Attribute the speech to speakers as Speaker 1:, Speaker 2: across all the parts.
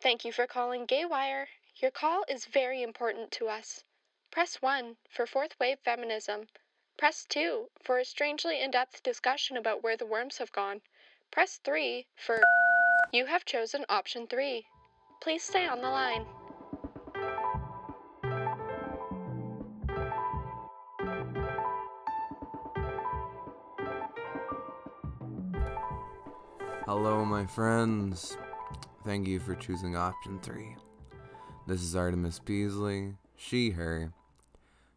Speaker 1: Thank you for calling Gaywire. Your call is very important to us. Press 1 for fourth wave feminism. Press 2 for a strangely in depth discussion about where the worms have gone. Press 3 for. You have chosen option 3. Please stay on the line.
Speaker 2: Hello, my friends. Thank you for choosing option three. This is Artemis Beasley, she, her,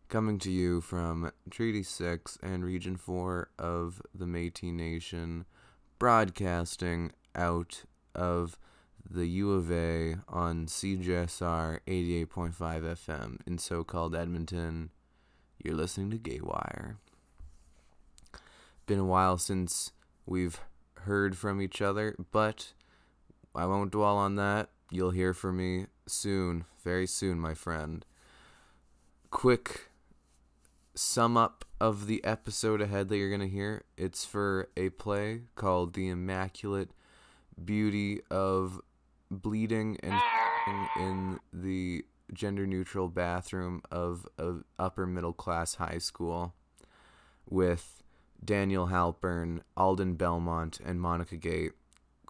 Speaker 2: coming to you from Treaty 6 and Region 4 of the Metis Nation, broadcasting out of the U of A on CJSR 88.5 FM in so called Edmonton. You're listening to Gaywire. Been a while since we've heard from each other, but I won't dwell on that. You'll hear from me soon, very soon, my friend. Quick sum up of the episode ahead that you're going to hear. It's for a play called The Immaculate Beauty of Bleeding and in the gender neutral bathroom of an upper middle class high school with Daniel Halpern, Alden Belmont, and Monica Gate.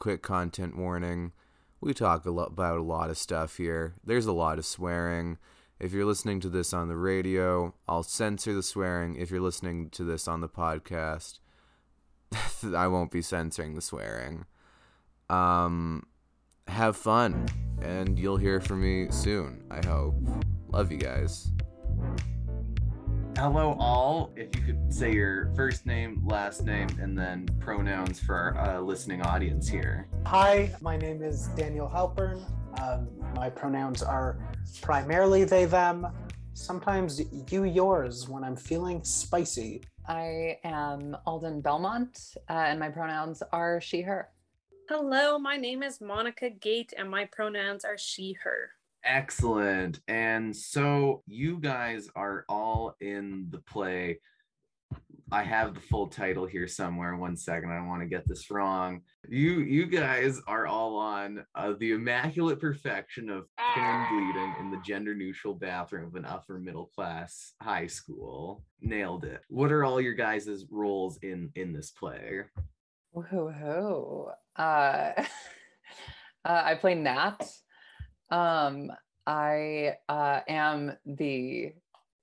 Speaker 2: Quick content warning. We talk a lot about a lot of stuff here. There's a lot of swearing. If you're listening to this on the radio, I'll censor the swearing. If you're listening to this on the podcast, I won't be censoring the swearing. Um, have fun, and you'll hear from me soon, I hope. Love you guys.
Speaker 3: Hello, all. If you could say your first name, last name, and then pronouns for our uh, listening audience here.
Speaker 4: Hi, my name is Daniel Halpern. Um, my pronouns are primarily they, them, sometimes you, yours when I'm feeling spicy.
Speaker 5: I am Alden Belmont, uh, and my pronouns are she, her.
Speaker 6: Hello, my name is Monica Gate, and my pronouns are she, her.
Speaker 3: Excellent. And so you guys are all in the play. I have the full title here somewhere. One second, I don't want to get this wrong. You you guys are all on uh, the immaculate perfection of and bleeding in the gender neutral bathroom of an upper middle class high school. Nailed it. What are all your guys' roles in in this play?
Speaker 5: Woohoo! Uh, uh, I play Nat. Um, I uh, am the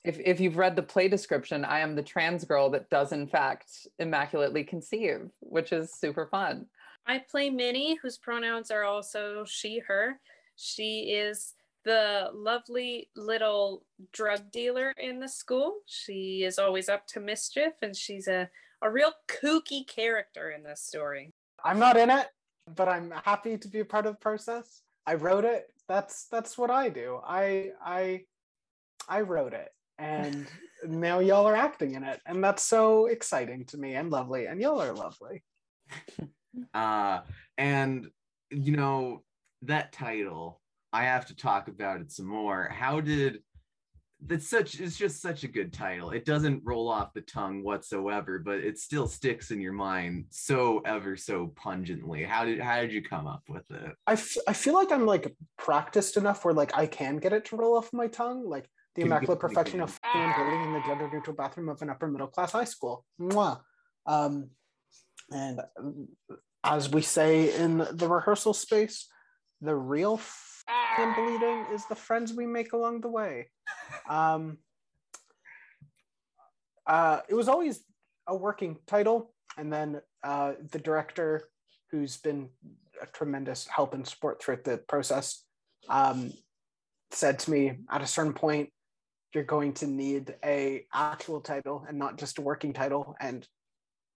Speaker 5: if if you've read the play description, I am the trans girl that does in fact immaculately conceive, which is super fun.
Speaker 6: I play Minnie, whose pronouns are also she, her. She is the lovely little drug dealer in the school. She is always up to mischief and she's a, a real kooky character in this story.
Speaker 4: I'm not in it, but I'm happy to be a part of the process. I wrote it. That's that's what I do. I I I wrote it and now y'all are acting in it and that's so exciting to me and lovely and y'all are lovely.
Speaker 3: Uh and you know that title I have to talk about it some more. How did that's such it's just such a good title. It doesn't roll off the tongue whatsoever but it still sticks in your mind so ever so pungently. How did how did you come up with it?
Speaker 4: I, f- I feel like i'm like practiced enough where like i can get it to roll off my tongue like the immaculate perfection of f***ing bleeding in the gender neutral bathroom of an upper middle class high school. Mwah. Um, and um, as we say in the rehearsal space the real f***ing bleeding is the friends we make along the way um, uh, it was always a working title, and then uh, the director, who's been a tremendous help and support throughout the process, um, said to me at a certain point, "You're going to need a actual title and not just a working title." And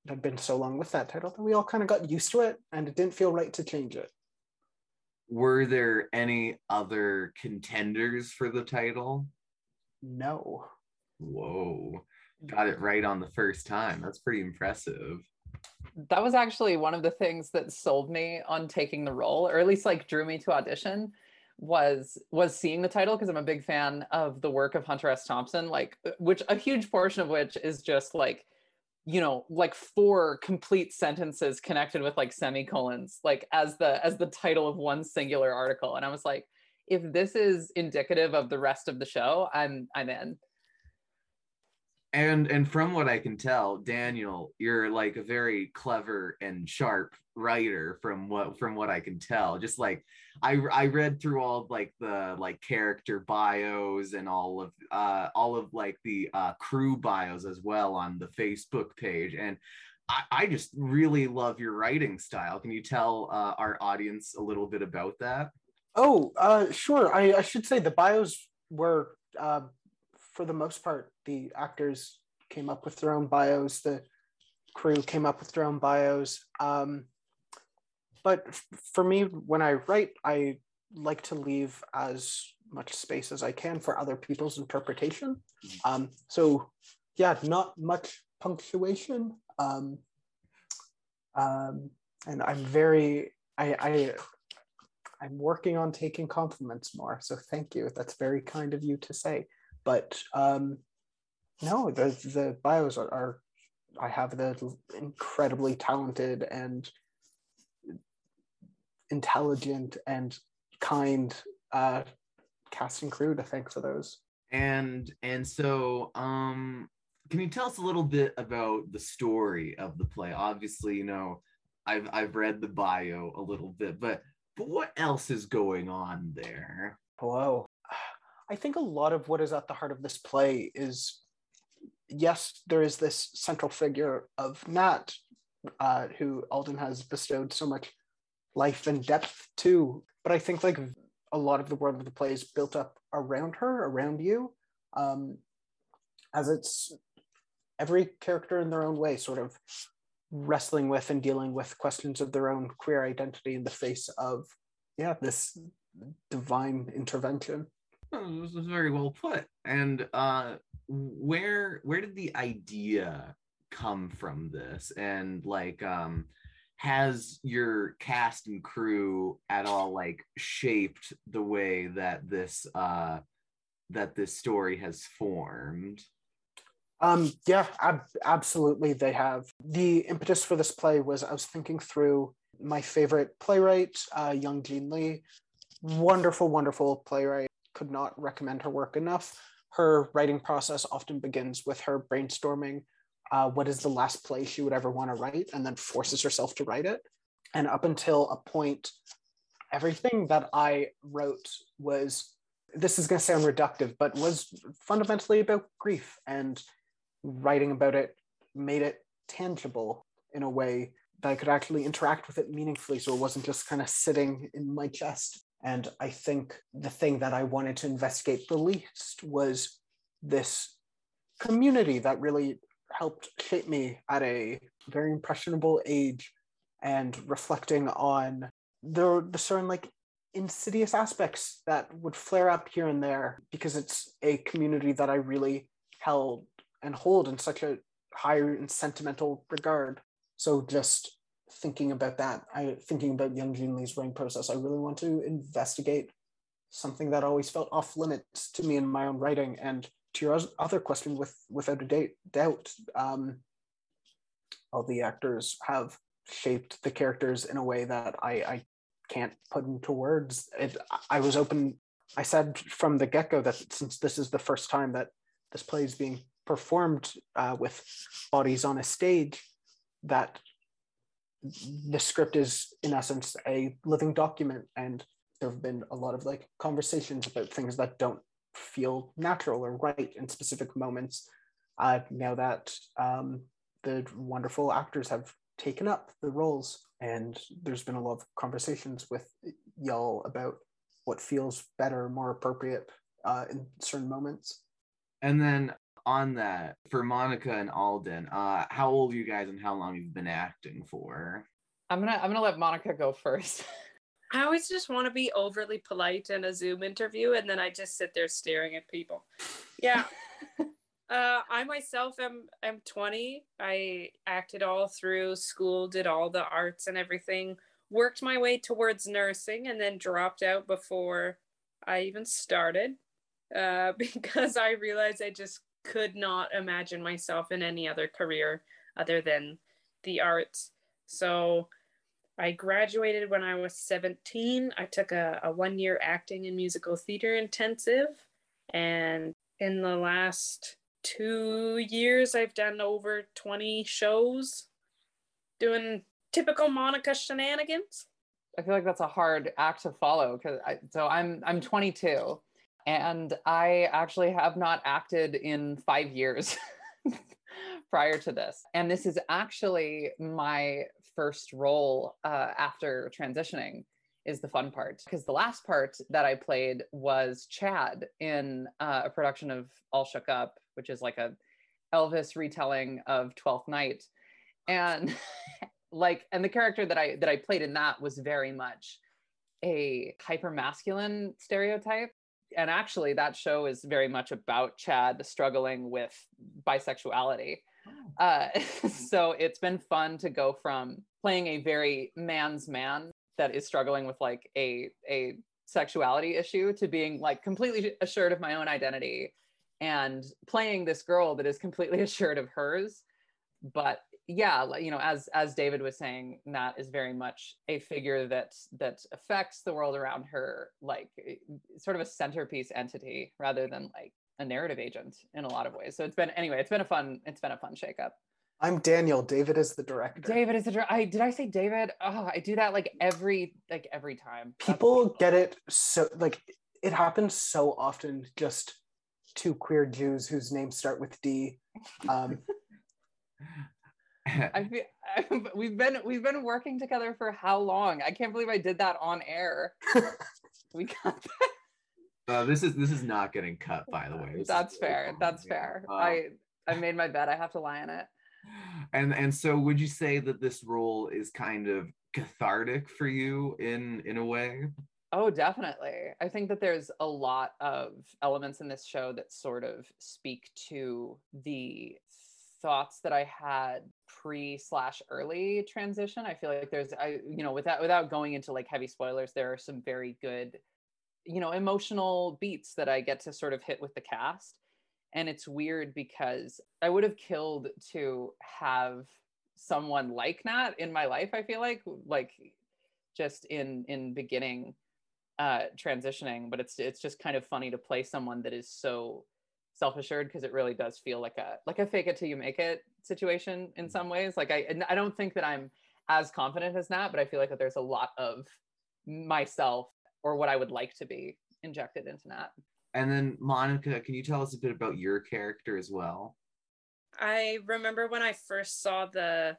Speaker 4: it had been so long with that title that we all kind of got used to it, and it didn't feel right to change it.
Speaker 3: Were there any other contenders for the title
Speaker 4: No.
Speaker 3: whoa mm. got it right on the first time that's pretty impressive
Speaker 5: That was actually one of the things that sold me on taking the role, or at least like drew me to audition. Was was seeing the title because I'm a big fan of the work of Hunter S. Thompson, like which a huge portion of which is just like you know like four complete sentences connected with like semicolons like as the as the title of one singular article. And i was like if this is indicative of the rest of the show i'm i'm in
Speaker 3: and and from what i can tell daniel you're like a very clever and sharp writer from what from what i can tell just like i i read through all of, like the like character bios and all of uh all of like the uh crew bios as well on the facebook page and I, I just really love your writing style. Can you tell uh, our audience a little bit about that?
Speaker 4: Oh, uh, sure. I, I should say the bios were uh, for the most part, the actors came up with their own bios, the crew came up with their own bios. Um, but f- for me, when I write, I like to leave as much space as I can for other people's interpretation. Um, so, yeah, not much punctuation. Um, um, and I'm very, I, I, I'm working on taking compliments more. So thank you. That's very kind of you to say but um, no, the the bios are, are I have the incredibly talented and intelligent and kind uh, casting crew to thank for those.
Speaker 3: And and so um can you tell us a little bit about the story of the play? Obviously, you know, I've I've read the bio a little bit, but but what else is going on there?
Speaker 4: Hello. I think a lot of what is at the heart of this play is yes, there is this central figure of Nat, uh, who Alden has bestowed so much life and depth to. But I think like a lot of the world of the play is built up around her, around you, um, as it's every character in their own way, sort of wrestling with and dealing with questions of their own queer identity in the face of, yeah, this divine intervention.
Speaker 3: Oh, this was very well put. And uh, where where did the idea come from this? And like, um, has your cast and crew at all like shaped the way that this uh, that this story has formed?
Speaker 4: Um, yeah, ab- absolutely. They have. The impetus for this play was I was thinking through my favorite playwright, uh, Young Jean Lee. Wonderful, wonderful playwright could not recommend her work enough. Her writing process often begins with her brainstorming uh, what is the last play she would ever want to write and then forces herself to write it. And up until a point, everything that I wrote was this is going to sound reductive, but was fundamentally about grief and writing about it made it tangible in a way that I could actually interact with it meaningfully. So it wasn't just kind of sitting in my chest. And I think the thing that I wanted to investigate the least was this community that really helped shape me at a very impressionable age and reflecting on the, the certain like insidious aspects that would flare up here and there because it's a community that I really held and hold in such a high and sentimental regard. So just thinking about that, I thinking about Young Jean Lee's writing process, I really want to investigate something that always felt off limits to me in my own writing. And to your other question, with without a date, doubt, um, all the actors have shaped the characters in a way that I, I can't put into words. It, I was open. I said from the get go that since this is the first time that this play is being performed uh, with bodies on a stage, that the script is in essence a living document and there have been a lot of like conversations about things that don't feel natural or right in specific moments. Uh, now that um, the wonderful actors have taken up the roles and there's been a lot of conversations with y'all about what feels better more appropriate uh, in certain moments.
Speaker 3: And then on that for Monica and Alden, uh, how old are you guys and how long you've been acting for?
Speaker 5: I'm gonna I'm gonna let Monica go first.
Speaker 6: I always just want to be overly polite in a Zoom interview, and then I just sit there staring at people. Yeah. uh, I myself am I'm 20. I acted all through school, did all the arts and everything, worked my way towards nursing, and then dropped out before I even started uh, because I realized I just could not imagine myself in any other career other than the arts. So I graduated when I was 17. I took a, a one year acting and musical theater intensive. And in the last two years, I've done over 20 shows doing typical Monica shenanigans.
Speaker 5: I feel like that's a hard act to follow because I so I'm I'm 22 and I actually have not acted in five years prior to this. And this is actually my first role uh, after transitioning is the fun part. Because the last part that I played was Chad in uh, a production of All Shook Up, which is like a Elvis retelling of Twelfth Night, and like and the character that I that I played in that was very much a hyper masculine stereotype and actually that show is very much about Chad struggling with bisexuality. Oh. Uh, so it's been fun to go from playing a very man's man that is struggling with like a a sexuality issue to being like completely assured of my own identity and playing this girl that is completely assured of hers but yeah you know as as david was saying nat is very much a figure that that affects the world around her like eh, sort of a centerpiece entity rather than like a narrative agent in a lot of ways. So it's been anyway it's been a fun it's been a fun shakeup.
Speaker 4: I'm daniel. David is the director.
Speaker 5: David is the director i did i say david? Oh i do that like every like every time.
Speaker 4: People get it so like it happens so often just two queer jews whose names start with d. Um
Speaker 5: I feel I, we've been we've been working together for how long? I can't believe I did that on air. we got that.
Speaker 3: Uh, this is this is not getting cut, by the way. This
Speaker 5: That's fair. That's fair. Uh, I I made my bed. I have to lie in it.
Speaker 3: And and so, would you say that this role is kind of cathartic for you in in a way?
Speaker 5: Oh, definitely. I think that there's a lot of elements in this show that sort of speak to the thoughts that I had pre slash early transition. I feel like there's I you know without without going into like heavy spoilers, there are some very good you know emotional beats that I get to sort of hit with the cast. And it's weird because I would have killed to have someone like Nat in my life, I feel like like just in in beginning uh transitioning, but it's it's just kind of funny to play someone that is so self-assured because it really does feel like a like a fake it till you make it situation in mm-hmm. some ways. Like i i don't think that i'm as confident as that but i feel like that there's a lot of myself or what i would like to be injected into that
Speaker 3: and then monica can you tell us a bit about your character as well?
Speaker 6: I remember when i first saw the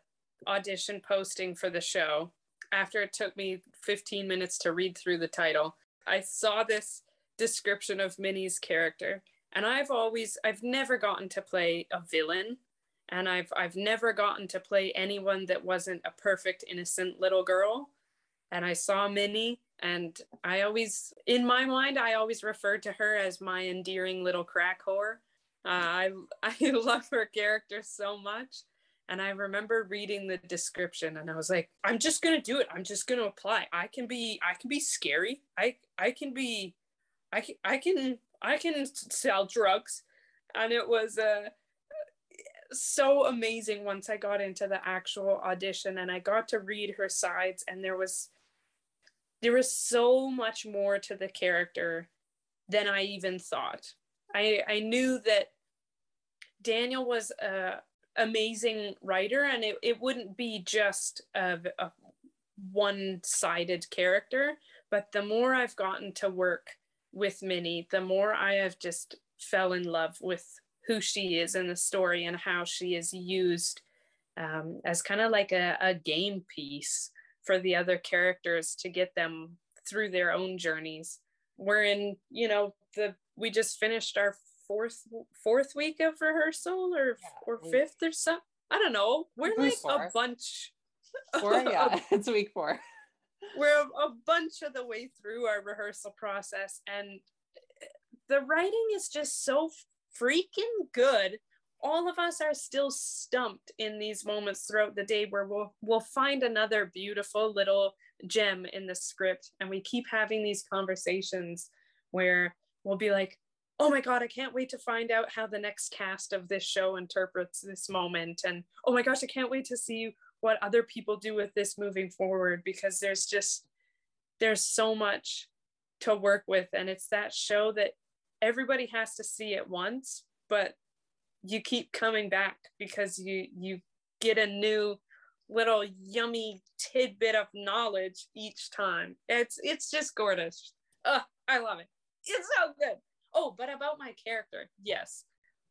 Speaker 6: audition posting for the show after it took me 15 minutes to read through the title i saw this description of minnie's character and I've always I've never gotten to play a villain and I've I've never gotten to play anyone that wasn't a perfect innocent little girl and I saw Minnie and I always in my mind I always referred to her as my endearing little crack whore. Uh, I I love her character so much and I remember reading the description and I was like I'm just going to do it. I'm just going to apply. I can be I can be scary. I I can be I can, I can I can sell drugs. And it was uh, so amazing once I got into the actual audition and I got to read her sides and there was there was so much more to the character than I even thought. I I knew that Daniel was a amazing writer and it, it wouldn't be just a, a one-sided character, but the more I've gotten to work with Minnie, the more I have just fell in love with who she is in the story and how she is used um, as kind of like a, a game piece for the other characters to get them through their own journeys. We're in, you know, the we just finished our fourth fourth week of rehearsal or yeah, or fifth or something. I don't know. We're like four. a bunch.
Speaker 5: Four, yeah, it's week four
Speaker 6: we're a bunch of the way through our rehearsal process and the writing is just so freaking good. All of us are still stumped in these moments throughout the day where we'll we'll find another beautiful little gem in the script and we keep having these conversations where we'll be like oh my god i can't wait to find out how the next cast of this show interprets this moment and oh my gosh i can't wait to see what other people do with this moving forward because there's just there's so much to work with. And it's that show that everybody has to see it once but you keep coming back because you you get a new little yummy tidbit of knowledge each time. It's it's just gorgeous. Oh i love it. It's so good. Oh but about my character. Yes.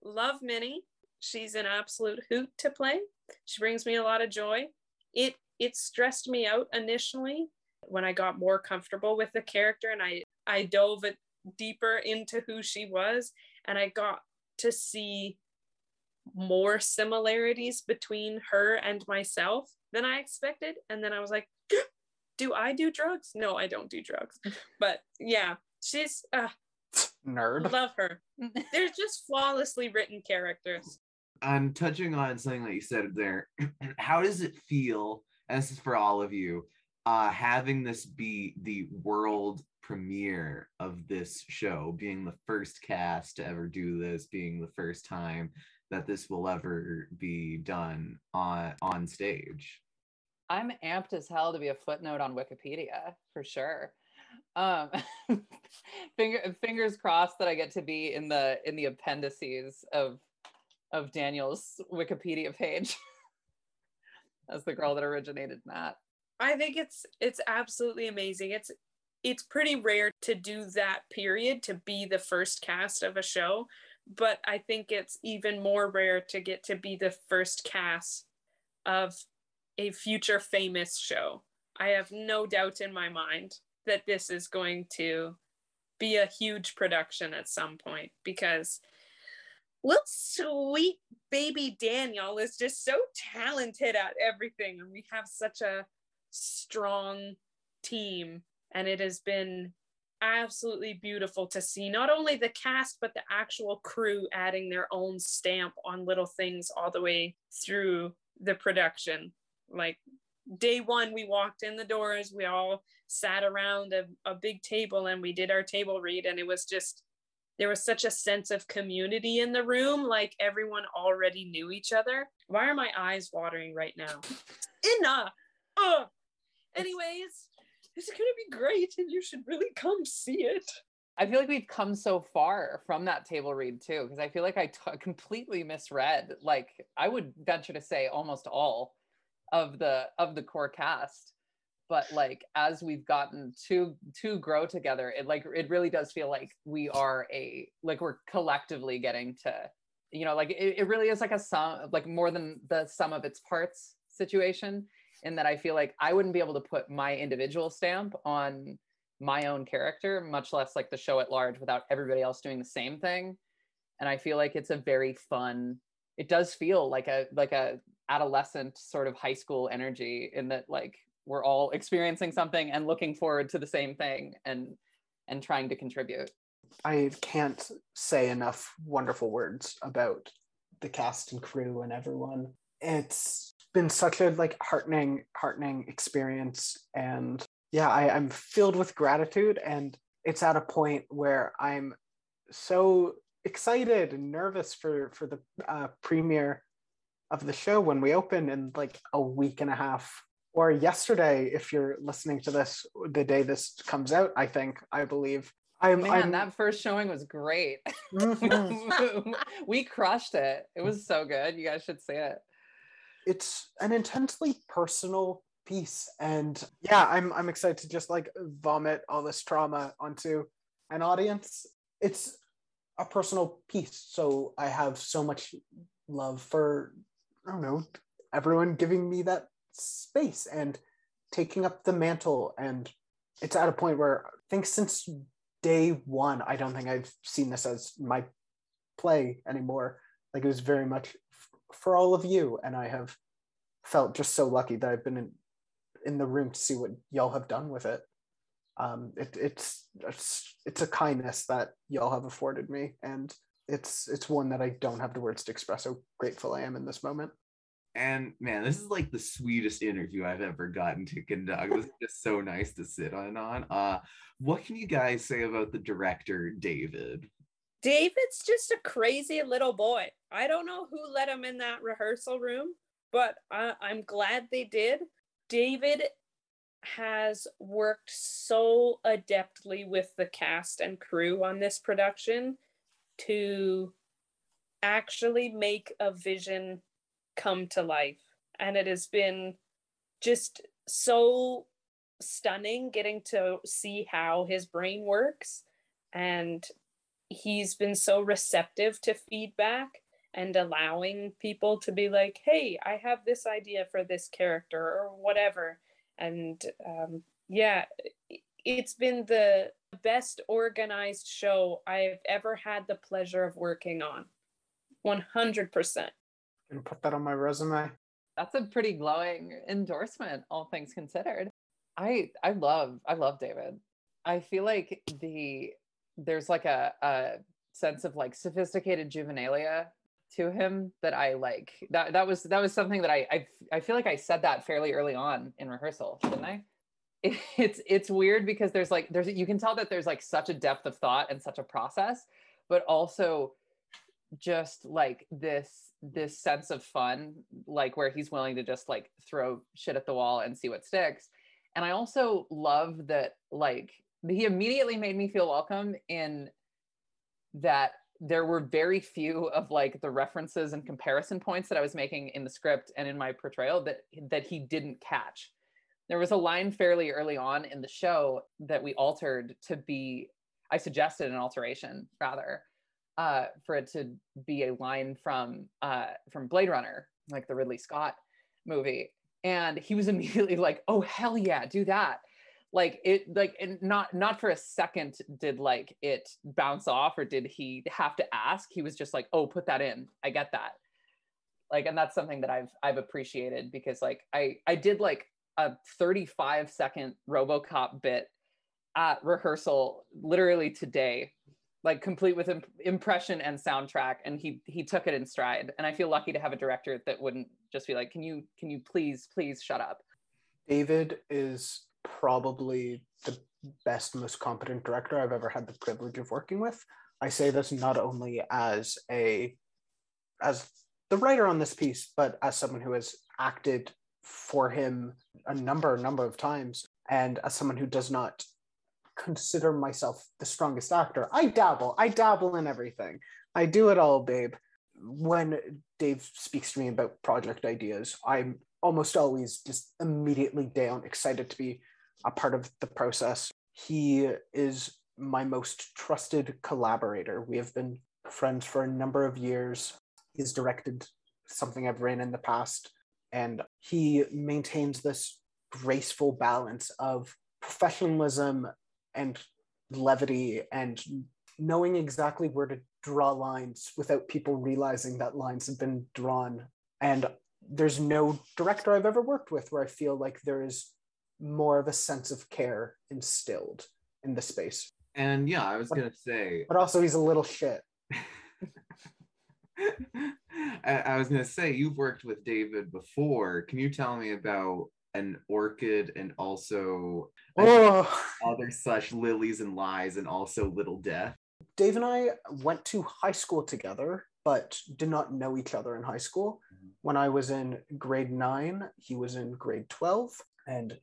Speaker 6: Love minnie she's an absolute hoot to play. She brings me a lot of joy. It it stressed me out initially when i got more comfortable with the character and i i dove it deeper into who she was and i got to see more similarities between her and myself than i expected. And then i was like do i do drugs? No i don't do drugs. But yeah she's uh
Speaker 4: Nerd.
Speaker 6: love her. They're just flawlessly written characters
Speaker 3: I'm touching on something that you said there. How does it feel? And this is for all of you, uh, having this be the world premiere of this show, being the first cast to ever do this, being the first time that this will ever be done on on stage.
Speaker 5: I'm amped as hell to be a footnote on Wikipedia for sure. Um, finger, fingers crossed that I get to be in the in the appendices of of Daniel's Wikipedia page as the girl that originated that.
Speaker 6: I think it's it's absolutely amazing. It's it's pretty rare to do that period to be the first cast of a show, but I think it's even more rare to get to be the first cast of a future famous show. I have no doubt in my mind that this is going to be a huge production at some point because little sweet baby Daniel is just so talented at everything. And we have such a strong team. And it has been absolutely beautiful to see not only the cast, but the actual crew adding their own stamp on little things all the way through the production. Like day one, we walked in the doors, we all sat around a, a big table and we did our table read, and it was just there was such a sense of community in the room like everyone already knew each other why are my eyes watering right now enough Ugh. anyways it's gonna be great and you should really come see it
Speaker 5: I feel like we've come so far from that table read too, because I feel like I t- completely misread. Like I would venture to say almost all of the of the core cast, but like as we've gotten to to grow together it like it really does feel like we are a like we're collectively getting to you know like it, it really is like a sum like more than the sum of its parts situation in that i feel like i wouldn't be able to put my individual stamp on my own character much less like the show at large without everybody else doing the same thing. And i feel like it's a very fun it does feel like a like a adolescent sort of high school energy in that like we're all experiencing something and looking forward to the same thing and and trying to contribute
Speaker 4: I can't say enough wonderful words about the cast and crew and everyone. It's been such a like heartening, heartening experience. And yeah, I, I'm filled with gratitude and it's at a point where I'm so excited and nervous for for the uh, premiere of the show when we open in like a week and a half or yesterday if you're listening to this the day this comes out i think i believe. I'm,
Speaker 5: man
Speaker 4: I'm
Speaker 5: that first showing was great.
Speaker 4: Mhm.
Speaker 5: we crushed it. It was so good. You guys should see it.
Speaker 4: It's an intensely personal piece. And yeah i'm i'm excited to just like vomit all this trauma onto an audience. It's a personal piece. So i have so much love for i don't know everyone giving me that space and taking up the mantle. And it's at a point where i think since day one i don't think i've seen this as my play anymore. Like it was very much f- for all of you. And i have felt just so lucky that i've been in, in the room to see what y'all have done with it. Um it, it's it's it's a kindness that y'all have afforded me. And it's it's one that i don't have the words to express how grateful i am in this moment
Speaker 3: And man, this is like the sweetest interview I've ever gotten to conduct. This is just so nice to sit on on. Uh what can you guys say about the director, David?
Speaker 6: David's just a crazy little boy. I don't know who let him in that rehearsal room, but I, I'm glad they did. David has worked so adeptly with the cast and crew on this production to actually make a vision come to life. And it has been just so stunning getting to see how his brain works. And he's been so receptive to feedback and allowing people to be like, hey, I have this idea for this character or whatever. And um, yeah, it's been the best organized show I've ever had the pleasure of working on. 100%.
Speaker 4: Gonna put that on my resume.
Speaker 5: That's a pretty glowing endorsement, all things considered. I I love I love David. I feel like the there's like a, a sense of like sophisticated juvenilia to him that I like. That that was that was something that I I, I feel like I said that fairly early on in rehearsal, didn't I? It, it's it's weird because there's like there's you can tell that there's like such a depth of thought and such a process, but also just like this this sense of fun, like where he's willing to just like throw shit at the wall and see what sticks. And I also love that like he immediately made me feel welcome in that there were very few of like the references and comparison points that I was making in the script and in my portrayal that that he didn't catch. There was a line fairly early on in the show that we altered to be I suggested an alteration rather uh, for it to be a line from uh, from Blade Runner, like the Ridley Scott movie, and he was immediately like, "Oh hell yeah, do that!" like it like and not not for a second did like it bounce off or did he have to ask. He was just like oh put that in. I get that. Like and that's something that i've i've appreciated because like i i did like a 35 second robocop bit at rehearsal literally today like complete with imp- impression and soundtrack and he he took it in stride and i feel lucky to have a director that wouldn't just be like can you can you please please shut up
Speaker 4: David is probably the best, most competent director I've ever had the privilege of working with. I say this not only as a as the writer on this piece, but as someone who has acted for him a number, number of times, and as someone who does not consider myself the strongest actor. I dabble. I dabble in everything. I do it all, babe. When Dave speaks to me about project ideas, I'm almost always just immediately down, excited to be a part of the process. He is my most trusted collaborator. We have been friends for a number of years. He's directed something I've ran in the past, and he maintains this graceful balance of professionalism and levity and knowing exactly where to draw lines without people realizing that lines have been drawn. And there's no director I've ever worked with where I feel like there is more of a sense of care instilled in the space.
Speaker 3: And yeah, I was
Speaker 4: But-
Speaker 3: gonna say,
Speaker 4: But also, he's a little shit.
Speaker 3: I, I was gonna say you've worked with David before. Can you tell me about an orchid and also
Speaker 4: Oh,
Speaker 3: other such lilies and lies and also little death?
Speaker 4: Dave and I went to high school together, but did not know each other in high school.
Speaker 3: Mhm.
Speaker 4: When I was in grade nine, he was in grade 12, and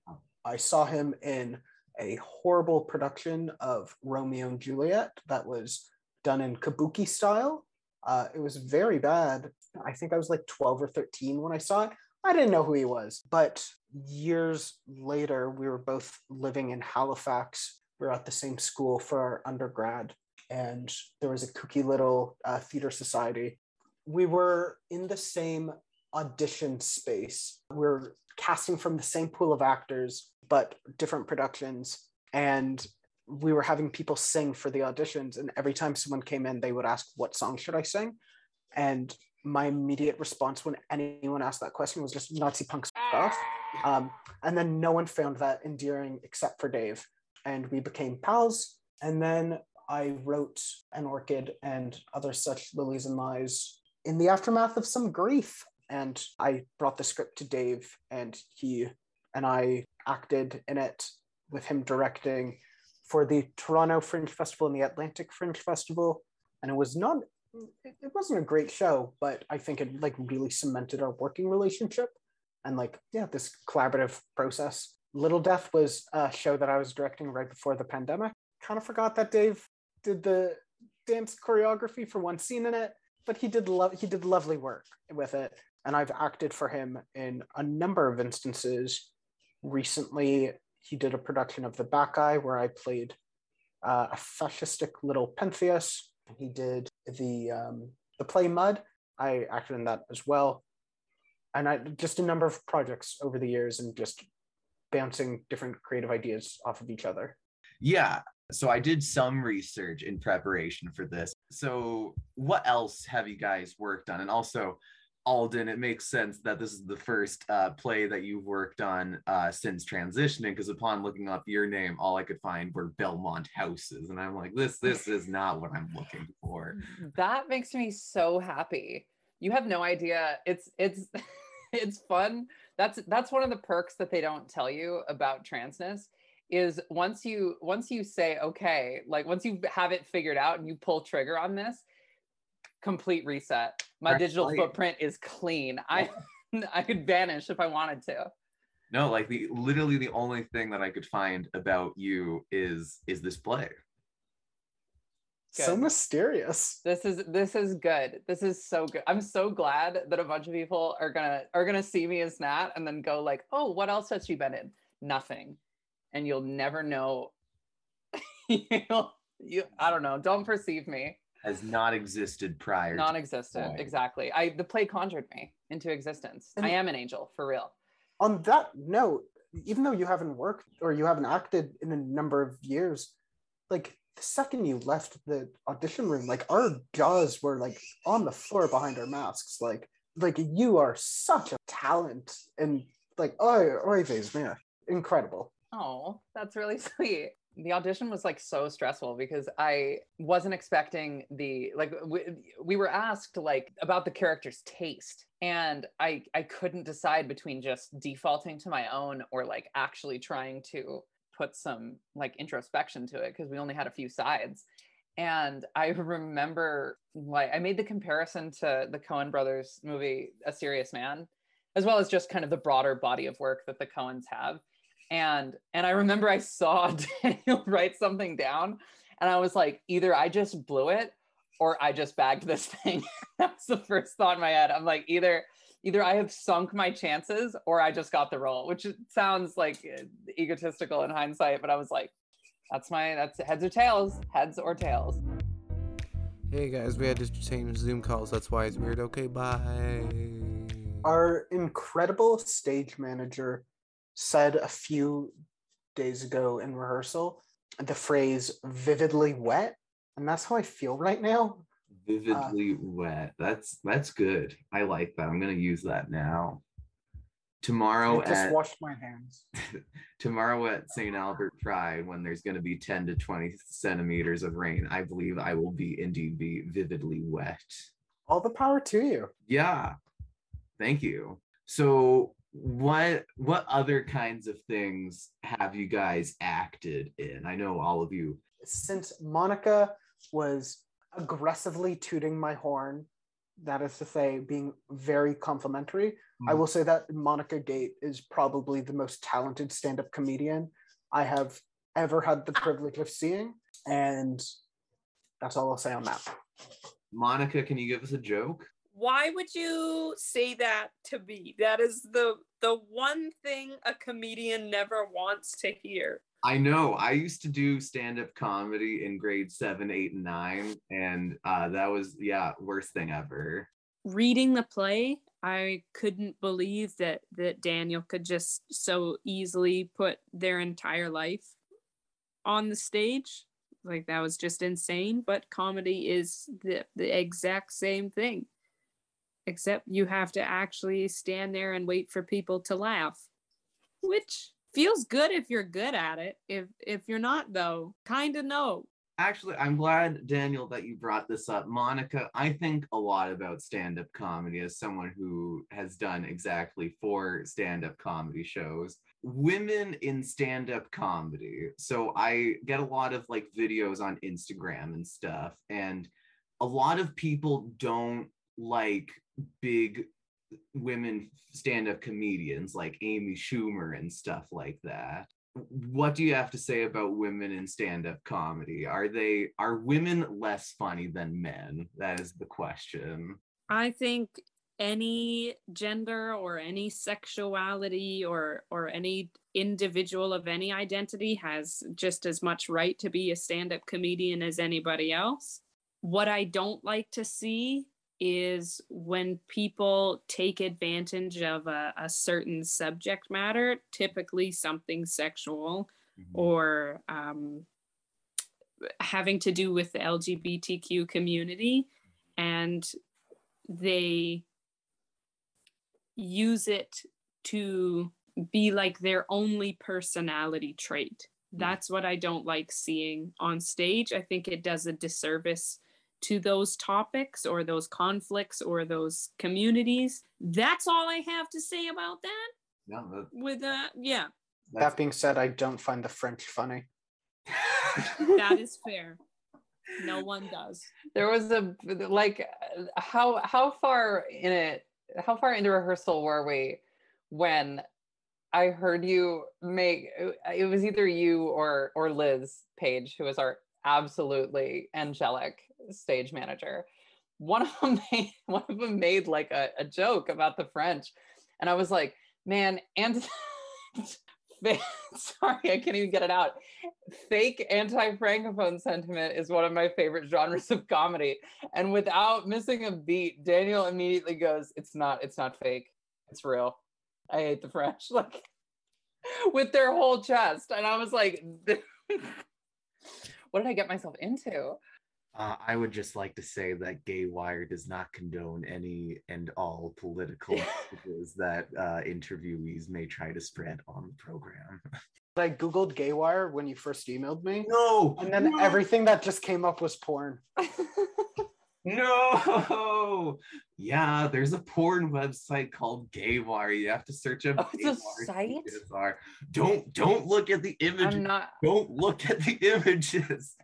Speaker 4: I saw him in a horrible production of Romeo and Juliet that was done in kabuki style. Uh, it was very bad. I think I was like 12 or 13 when I saw it. I didn't know who he was. But years later, we were both living in Halifax. We were at the same school for our undergrad, and there was a kooky little uh, theater society. We were in the same audition space. We are casting from the same pool of actors, but different productions. And we were having people sing for the auditions. And every time someone came in, they would ask, What song should I sing? And my immediate response when anyone asked that question was just Nazi punks off. Um, and then no one found that endearing except for Dave. And we became pals. And then I wrote An Orchid and other such lilies and lies in the aftermath of some grief. And I brought the script to Dave, and he and I acted in it with him directing for the Toronto Fringe Festival and the Atlantic Fringe Festival. and it was not it, wasn't a great show, but I think it like really cemented our working relationship and like yeah, this collaborative process. Little Death was a show that I was directing right before the pandemic. Kind of forgot that Dave did the dance choreography for one scene in it, but he did love he did lovely work with it. And I've acted for him in a number of instances. Recently, he did a production of The Bacchae where I played uh, a fascistic little Pentheus. He did the um, the play Mud. I acted in that as well, and I just a number of projects over the years, and just bouncing different creative ideas off of each other.
Speaker 3: Yeah. So I did some research in preparation for this. So what else have you guys worked on? And also, Alden, it makes sense that this is the first uh, play that you've worked on uh, since transitioning. Because upon looking up your name, all I could find were Belmont houses, and I'm like, this this is not what I'm looking for.
Speaker 5: That makes me so happy. You have no idea. It's it's it's fun. That's that's one of the perks that they don't tell you about transness is once you once you say okay, like once you have it figured out and you pull trigger on this, complete reset. My digital footprint is clean. I I could vanish if I wanted to.
Speaker 3: No, like the literally the only thing that I could find about you is is this play.
Speaker 4: So mysterious.
Speaker 5: This is this is good. This is so good. I'm so glad that a bunch of people are gonna are gonna see me as Nat and then go like, oh, what else has she been in? Nothing. And you'll never know. you'll, you I don't know. Don't perceive me.
Speaker 3: Has not existed prior. to-
Speaker 5: Non-existent.
Speaker 3: Right.
Speaker 5: Exactly. I the play conjured me into existence.
Speaker 4: And-
Speaker 5: I am an angel for real.
Speaker 4: On that note, even though you haven't worked or you haven't acted in a number of years, like the second you left the audition room, like our jaws were like on the floor behind our masks. Like, like you are such a talent and like oh, oy vey's man, incredible.
Speaker 5: Oh, that's really sweet. The audition was like so stressful because I wasn't expecting the like we, we were asked like about the character's taste and I I couldn't decide between just defaulting to my own or like actually trying to put some like introspection to it because we only had a few sides. And I remember like I made the comparison to the Coen brothers movie A Serious Man as well as just kind of the broader body of work that the Coens have. And and i remember i saw daniel write something down and i was like either i just blew it or i just bagged this thing. That's the first thought in my head. I'm like either either i have sunk my chances or i just got the role which sounds like uh, egotistical in hindsight but i was like that's my that's heads or tails heads or tails
Speaker 2: Hey guys, we had to change Zoom calls. That's why it's weird. Okay, bye.
Speaker 4: Our incredible stage manager said a few days ago in rehearsal the phrase vividly wet. And that's how I feel right now.
Speaker 3: Uh, vividly wet. That's that's good. I like that. I'm gonna use that now. Tomorrow
Speaker 4: I just
Speaker 3: at
Speaker 4: washed my hands.
Speaker 3: tomorrow at St. Albert Pride, when there's going to be 10 to 20 centimeters of rain, I believe I will be indeed be vividly wet.
Speaker 4: All the power to you.
Speaker 3: Yeah. Thank you. So what what other kinds of things have you guys acted in? I know all of you.
Speaker 4: Since Monica was aggressively tooting my horn, that is to say, being very complimentary, I
Speaker 3: Mhm.
Speaker 4: will say that Monica Gate is probably the most talented stand up comedian I have ever had the privilege of seeing. And that's all I'll say on that.
Speaker 3: Monica, can you give us a joke?
Speaker 6: Why would you say that to me? That is the the one thing a comedian never wants to hear.
Speaker 3: I know. I used to do stand-up comedy in grade seven, eight, and nine, and uh, that was yeah, worst thing ever.
Speaker 6: reading the play i couldn't believe that that daniel could just so easily put their entire life on the stage like that was just insane but comedy is the the exact same thing except you have to actually stand there and wait for people to laugh which feels good if you're good at it if if you're not though kind of no
Speaker 3: Actually, I'm glad, Daniel, that you brought this up. Monica, I think a lot about stand up comedy as someone who has done exactly four stand up comedy shows. Women in stand up comedy. So I get a lot of like videos on Instagram and stuff. And a lot of people don't like big women stand-up comedians like Amy Schumer and stuff like that. What do you have to say about women in stand-up comedy? Are they are women less funny than men? That is the question.
Speaker 6: I think any gender or any sexuality or or any individual of any identity has just as much right to be a stand-up comedian as anybody else. What I don't like to see is when people take advantage of a, a certain subject matter, typically something sexual
Speaker 3: Mhm.
Speaker 6: or um, having to do with the LGBTQ community, and they use it to be like their only personality trait. That's what I don't like seeing on stage. I think it does a disservice to those topics or those conflicts or those communities. That's all I have to say about that.
Speaker 3: No, that,
Speaker 6: With that, yeah,
Speaker 4: That being said, I don't find the French funny.
Speaker 6: that is fair. No one does.
Speaker 5: there was a like how how far in it how far into rehearsal were we when i heard you make it was either you or or liz page who was our absolutely angelic stage manager. One of them made, one of them made like a, a joke about the french. And i was like man and sorry i can't even get it out. Fake anti-francophone sentiment is one of my favorite genres of comedy. And without missing a beat daniel immediately goes it's not it's not fake. It's real. I hate the french. Like with their whole chest. And i was like what did i get myself into
Speaker 3: Uh, I would just like to say that Gay Wire does not condone any and all political messages that uh, interviewees may try to spread on the program.
Speaker 4: I googled Gaywire when you first emailed me,
Speaker 3: No,
Speaker 4: and then
Speaker 3: no,
Speaker 4: everything that just came up was porn.
Speaker 3: No, yeah, there's a porn website called Gaywire. You have to search up.
Speaker 5: Oh, it's a site?
Speaker 3: CSR. Don't don't look at the images.
Speaker 5: i'm not
Speaker 3: don't look at the images.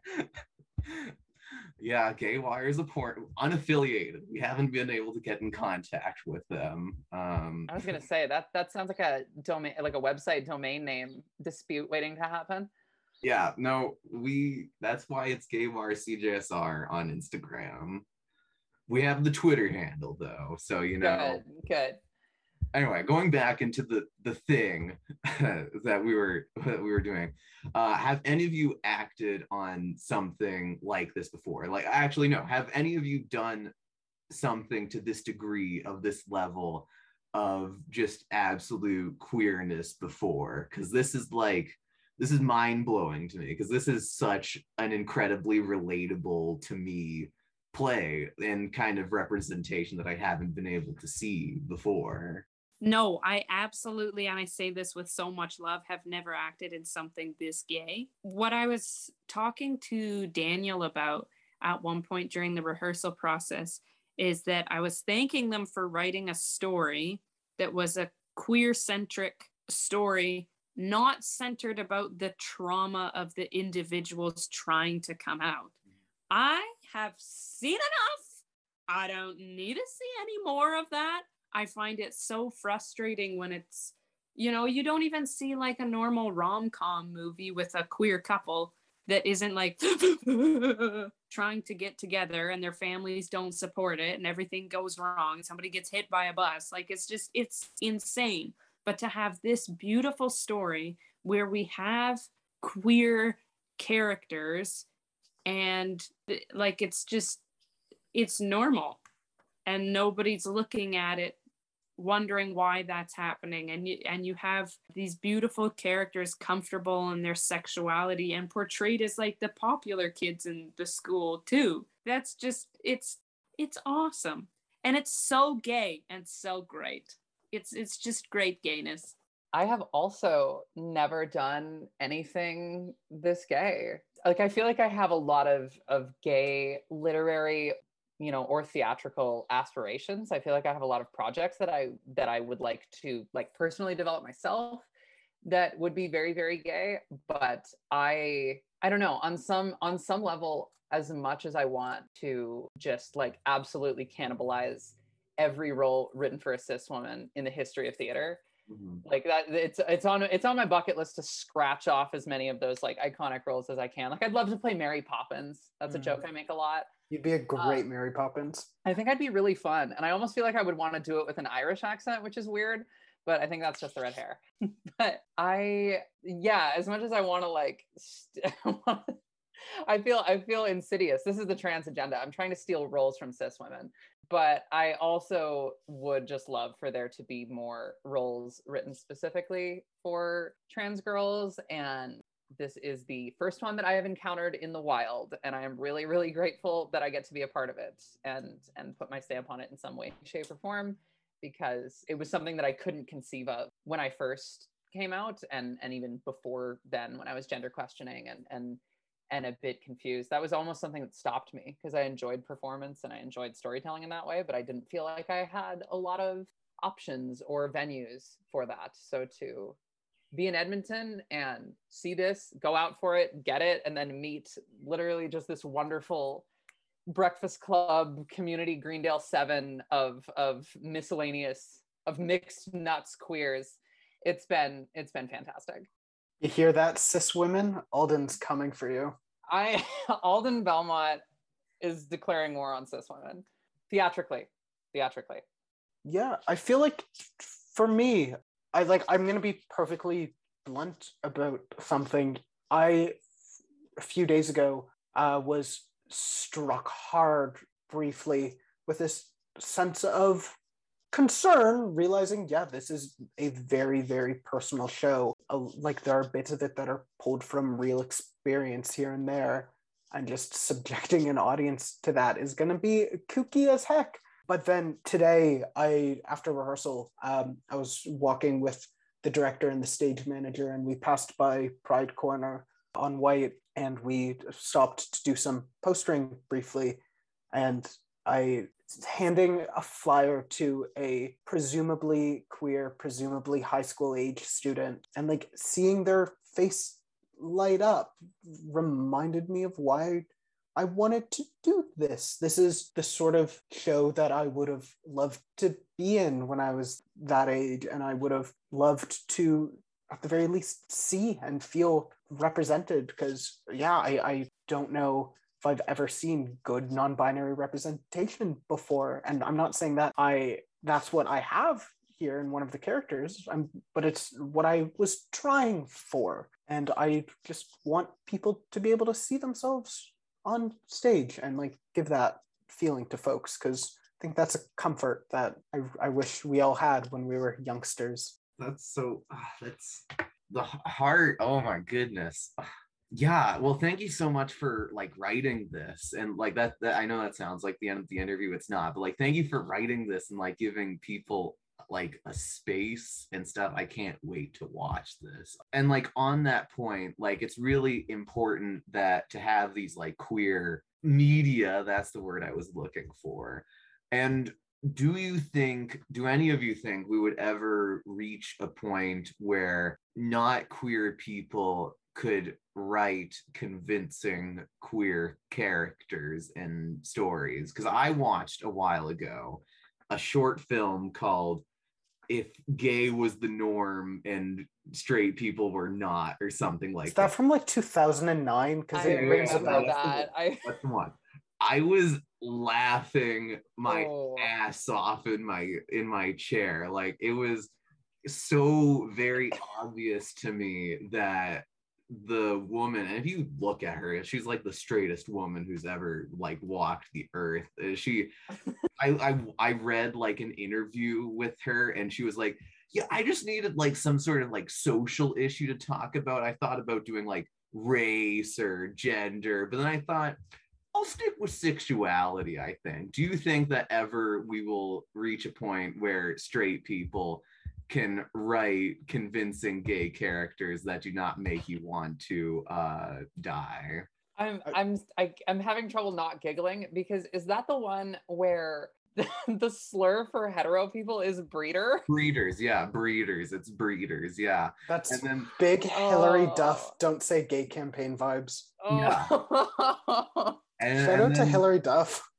Speaker 3: Yeah, Gaywire is a porn unaffiliated. We haven't been able to get in contact with them. Um,
Speaker 5: i was gonna say that that sounds like a domain like a website domain name dispute waiting to happen
Speaker 3: yeah, no, we. That's why it's Gaywire CJSR on Instagram. We have the Twitter handle though, so you know.
Speaker 5: good good
Speaker 3: anyway, going back into the the thing that we were that we were doing, uh, have any of you acted on something like this before? Like, actually, no. Have any of you done something to this degree of this level of just absolute queerness before? Because this is like this is mind blowing to me because this is such an incredibly relatable to me play and kind of representation that I haven't been able to see before.
Speaker 6: No, I absolutely, and I say this with so much love, have never acted in something this gay. What I was talking to Daniel about at one point during the rehearsal process is that I was thanking them for writing a story that was a queer centric story, not centered about the trauma of the individuals trying to come out. I have seen enough. I don't need to see any more of that. I find it so frustrating when it's, you know, you don't even see like a normal rom com movie with a queer couple that isn't like trying to get together and their families don't support it and everything goes wrong. Somebody gets hit by a bus. Like it's just, it's insane. But to have this beautiful story where we have queer characters and like it's just, it's normal and nobody's looking at it wondering why that's happening and you and you have these beautiful characters comfortable in their sexuality and portrayed as like the popular kids in the school too. That's just it's it's awesome. And it's so gay and so great. It's it's just great gayness.
Speaker 5: I have also never done anything this gay. Like I feel like I have a lot of of gay literary, you know, or theatrical aspirations. I feel like I have a lot of projects that I that I would like to like personally develop myself that would be very very gay, but I I don't know, on some on some level as much as I want to just like absolutely cannibalize every role written for a cis woman in the history of theater.
Speaker 3: Mhm.
Speaker 5: Like that it's it's on it's on my bucket list to scratch off as many of those like iconic roles as I can. Like I'd love to play Mary Poppins. That's a
Speaker 4: Mhm.
Speaker 5: joke I make a lot.
Speaker 4: You'd be a uh, great Mary Poppins.
Speaker 5: I think I'd be really fun. And I almost feel like I would want to do it with an Irish accent, which is weird, but I think that's just the red hair. but I, yeah, as much as I want to like, st- I feel, I feel insidious. This is the trans agenda. I'm trying to steal roles from cis women, but I also would just love for there to be more roles written specifically for trans girls. And this is the first one that I have encountered in the wild, and I am really, really grateful that I get to be a part of it and and put my stamp on it in some way, shape, or form, because it was something that I couldn't conceive of when I first came out, and and even before then when I was gender questioning and and and a bit confused. That was almost something that stopped me because I enjoyed performance and I enjoyed storytelling in that way, but I didn't feel like I had a lot of options or venues for that. So to be in Edmonton and see this, go out for it, get it, and then meet literally just this wonderful breakfast club community Greendale 7 of of miscellaneous of mixed nuts queers. It's been it's been fantastic.
Speaker 4: You hear that, cis women? Alden's coming for you.
Speaker 5: I Alden Belmont is declaring war on cis women theatrically. Theatrically.
Speaker 4: Yeah, I feel like for me, I like I'm gonna be perfectly blunt about something. I a few days ago uh, was struck hard briefly with this sense of concern, realizing, yeah, this is a very, very personal show. Uh, like there are bits of it that are pulled from real experience here and there, and just subjecting an audience to that is to be kooky as heck. But then today, I after rehearsal, um, I was walking with the director and the stage manager, and we passed by Pride Corner on Whyte, and we stopped to do some postering briefly, and I handing a flyer to a presumably queer, presumably high school age student, and like seeing their face light up reminded me of why I wanted to do this. This is the sort of show that I would have loved to be in when I was that age, and I would have loved to, at the very least, see and feel represented. Because, yeah, I, I don't know if I've ever seen good non-binary representation before, and I'm not saying that I that's what I have here in one of the characters. I'm, but it's what I was trying for, and I just want people to be able to see themselves on stage and like give that feeling to folks because I think that's a comfort that I, I wish we all had when we were youngsters.
Speaker 3: That's so ah, that's the heart. Oh my goodness. Ah, Yeah, well, thank you so much for like writing this and like that, that I know that sounds like the end of the interview. It's not, but like thank you for writing this and like giving people like a space and stuff. I can't wait to watch this. And like on that point, like it's really important that to have these like queer media, that's the word I was looking for. And do you think do any of you think we would ever reach a point where not queer people could write convincing queer characters and stories because i watched a while ago a short film called if gay was the norm and straight people were not or something like
Speaker 4: Is that from like 2009? Because it rings about
Speaker 5: that. I
Speaker 3: That's one. I was laughing my
Speaker 5: oh.
Speaker 3: ass off in my in my chair. Like it was so very obvious to me that the woman, and if you look at her, she's like the straightest woman who's ever like walked the earth. Uh, She, I, I, I read like an interview with her, and she was like, "Yeah, I just needed like some sort of like social issue to talk about. I thought about doing like race or gender, but then I thought." I'll stick with sexuality, I think. Do you think that ever we will reach a point where straight people can write convincing gay characters that do not make you want to uh, die?
Speaker 5: I'm
Speaker 4: I-
Speaker 5: I'm I, I'm having trouble not giggling because is that the one where the slur for hetero people is breeder?
Speaker 3: Breeders, yeah, breeders. It's breeders, yeah.
Speaker 4: That's
Speaker 3: And then
Speaker 4: big Hilary
Speaker 5: Oh.
Speaker 4: Duff, don't say gay campaign vibes.
Speaker 5: Oh.
Speaker 3: And,
Speaker 4: Shout
Speaker 3: and
Speaker 4: out to Hilary Duff.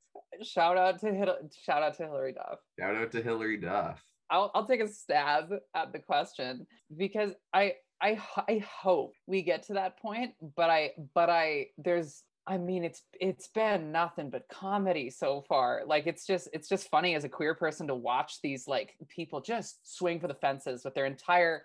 Speaker 5: Shout out to Hil- shout out to Hilary Duff.
Speaker 3: Shout out to Hilary Duff.
Speaker 5: I'll I'll take a stab at the question because I, I, I hope we get to that point, but I but I there's I mean it's it's been nothing but comedy so far. Like it's just it's just funny as a queer person to watch these like people just swing for the fences with their entire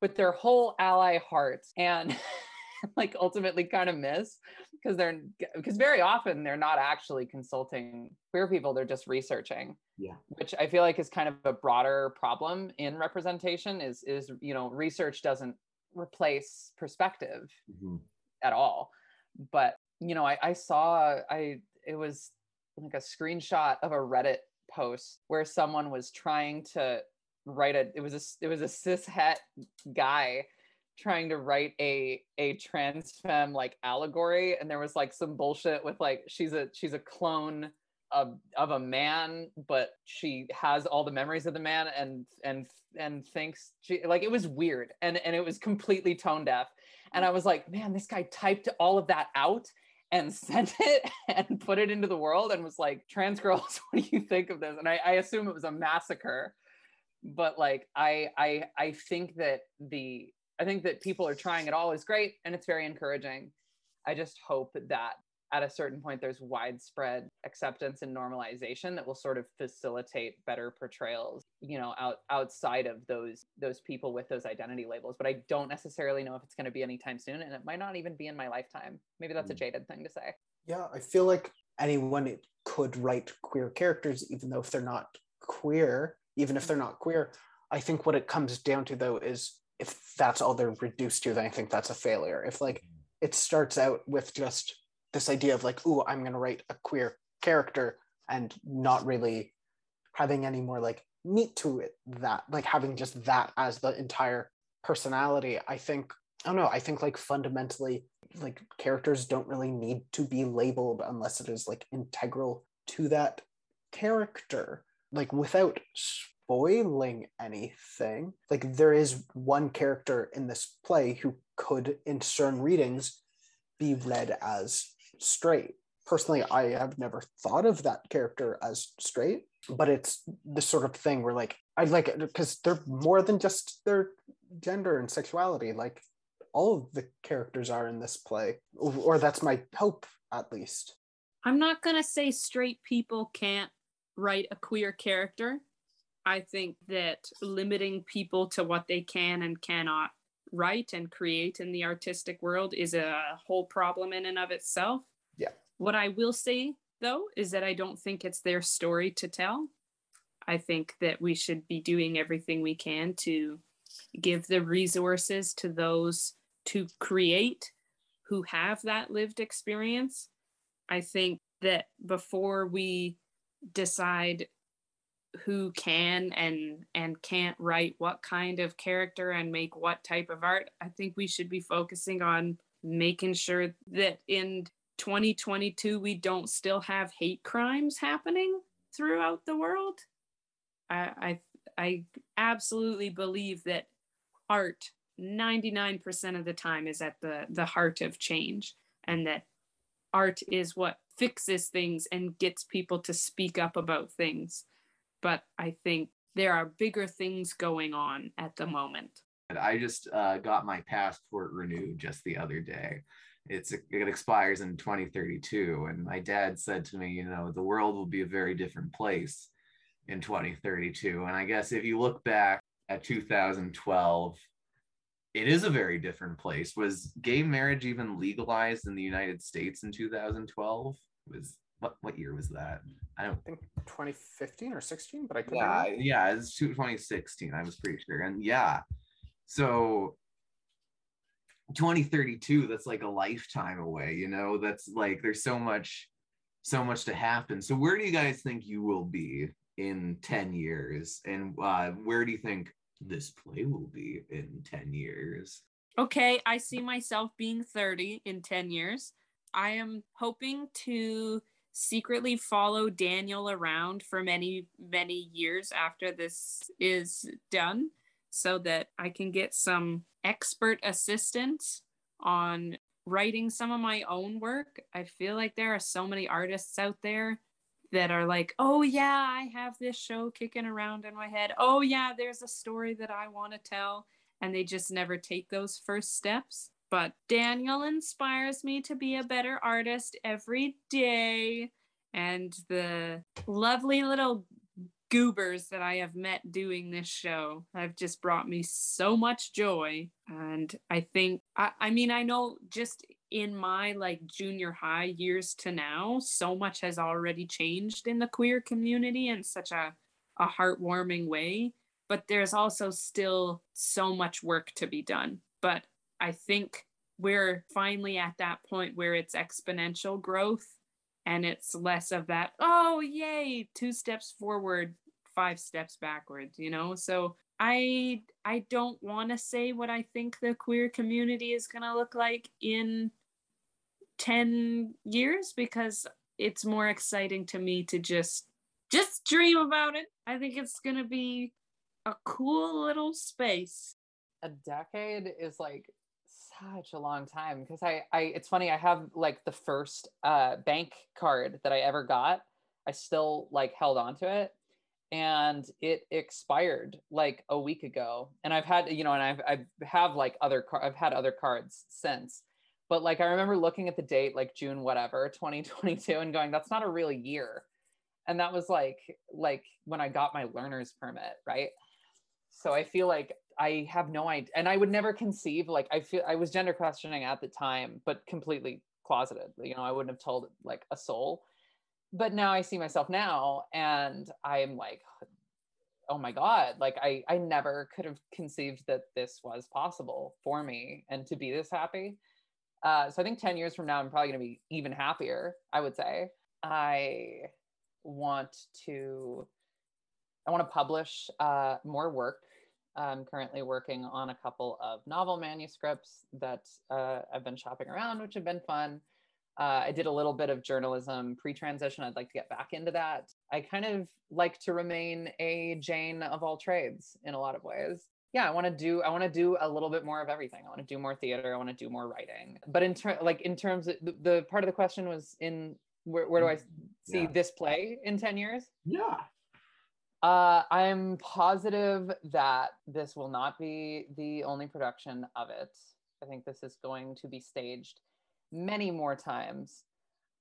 Speaker 5: with their whole ally heart and like ultimately kind of miss because they're because very often they're not actually consulting queer people they're just researching
Speaker 3: Yeah.
Speaker 5: which i feel like is kind of a broader problem in representation is is you know research doesn't replace perspective
Speaker 3: Mhm.
Speaker 5: at all but you know i i saw i it was like a screenshot of a reddit post where someone was trying to write a it was a it was a cis het guy trying to write a a trans femme like allegory and there was like some bullshit with like she's a she's a clone of of a man but she has all the memories of the man and and and thinks she like it was weird and and it was completely tone deaf. And i was like man this guy typed all of that out and sent it and put it into the world and was like trans girls what do you think of this? And i, I assume it was a massacre but like i i i think that the i think that people are trying it all is great and it's very encouraging i just hope that at a certain point there's widespread acceptance and normalization that will sort of facilitate better portrayals you know out outside of those those people with those identity labels but i don't necessarily know if it's going to be anytime soon and it might not even be in my lifetime maybe that's a
Speaker 3: Mm.
Speaker 5: jaded thing to say
Speaker 4: Yeah, I feel like anyone could write queer characters, even though if they're not queer, even if they're not queer. I think what it comes down to though is if that's all they're reduced to, then I think that's a failure. If like mm-hmm. it starts out with just this idea of like, ooh, I'm gonna write a queer character and not really having any more like meat to it, that like having just that as the entire personality, I think I don't know, I think like fundamentally like characters don't really need to be labeled unless it is like integral to that character like without spoiling anything. Like there is one character in this play who could in certain readings be read as straight. Personally i have never thought of that character as straight but it's the sort of thing where like i like it because they're more than just their gender and sexuality. Like all of the characters are in this play or, that's my hope at least.
Speaker 6: I'm not going to say straight people can't write a queer character. I think that limiting people to what they can and cannot write and create in the artistic world is a whole problem in and of itself.
Speaker 4: Yeah.
Speaker 6: What I will say, though, is that I don't think it's their story to tell. I think that we should be doing everything we can to give the resources to those to create who have that lived experience I think that before we decide who can and and can't write what kind of character and make what type of art, I think we should be focusing on making sure that in 2022 we don't still have hate crimes happening throughout the world. I I, I absolutely believe that art 99% of the time is at the the heart of change and that art is what fixes things and gets people to speak up about things. But I think there are bigger things going on at the moment.
Speaker 3: And I just uh, got my passport renewed just the other day. It's it expires in 2032, and my dad said to me, you know, the world will be a very different place in 2032. And I guess if you look back at 2012, it is a very different place. Was gay marriage even legalized in the United States in 2012? Was what what year was that? I don't
Speaker 4: i think 2015 or 16 but i could
Speaker 3: yeah
Speaker 4: wrong.
Speaker 3: yeah it's 2016 i was pretty sure and yeah so 2032 that's like a lifetime away you know that's like there's so much so much to happen so where do you guys think you will be in 10 years and uh, where do you think this play will be in 10 years
Speaker 6: Okay, I see myself being 30 in 10 years. I am hoping to secretly follow Daniel around for many, many years after this is done so that I can get some expert assistance on writing some of my own work. I feel like there are so many artists out there that are like, oh, yeah, I have this show kicking around in my head. Oh, yeah, there's a story that I want to tell. And they just never take those first steps. But Daniel inspires me to be a better artist every day. And the lovely little goobers that I have met doing this show have just brought me so much joy. And I think, I, I mean, I know just in my like junior high years to now, so much has already changed in the queer community in such a, a heartwarming way. But there's also still so much work to be done. But I think we're finally at that point where it's exponential growth and it's less of that oh yay two steps forward five steps backwards you know? So i i don't want to say what i think the queer community is going to look like in 10 years because it's more exciting to me to just just dream about it. I think it's going to be a cool little space.
Speaker 5: A decade is like such a long time because I, I it's funny i have like the first uh bank card that i ever got i still like held on to it and it expired like a week ago and i've had you know and i've i have have like other car- i've had other cards since but like i remember looking at the date like june whatever 2022 and going that's not a real year and that was like like when i got my learner's permit right? So i feel like I have no idea. And I would never conceive, like, I feel I was gender questioning at the time, but completely closeted. You know, I wouldn't have told like a soul. But now I see myself now and I'm like, oh my God, like, I, I never could have conceived that this was possible for me and to be this happy. Uh, so I think 10 years from now, I'm probably going to be even happier, I would say. I want to I want to publish uh, more work I'm currently working on a couple of novel manuscripts that uh, I've been shopping around, which have been fun. Uh, I did a little bit of journalism pre transition. I'd like to get back into that. I kind of like to remain a Jane of all trades in a lot of ways. Yeah, I want to do. I want to do a little bit more of everything. I want to do more theater. I want to do more writing. But in terms, like in terms of the, the, part of the question was in where, where do I see yeah. this play in ten years?
Speaker 3: Yeah,
Speaker 5: uh, I'm positive that this will not be the only production of it. I think this is going to be staged many more times.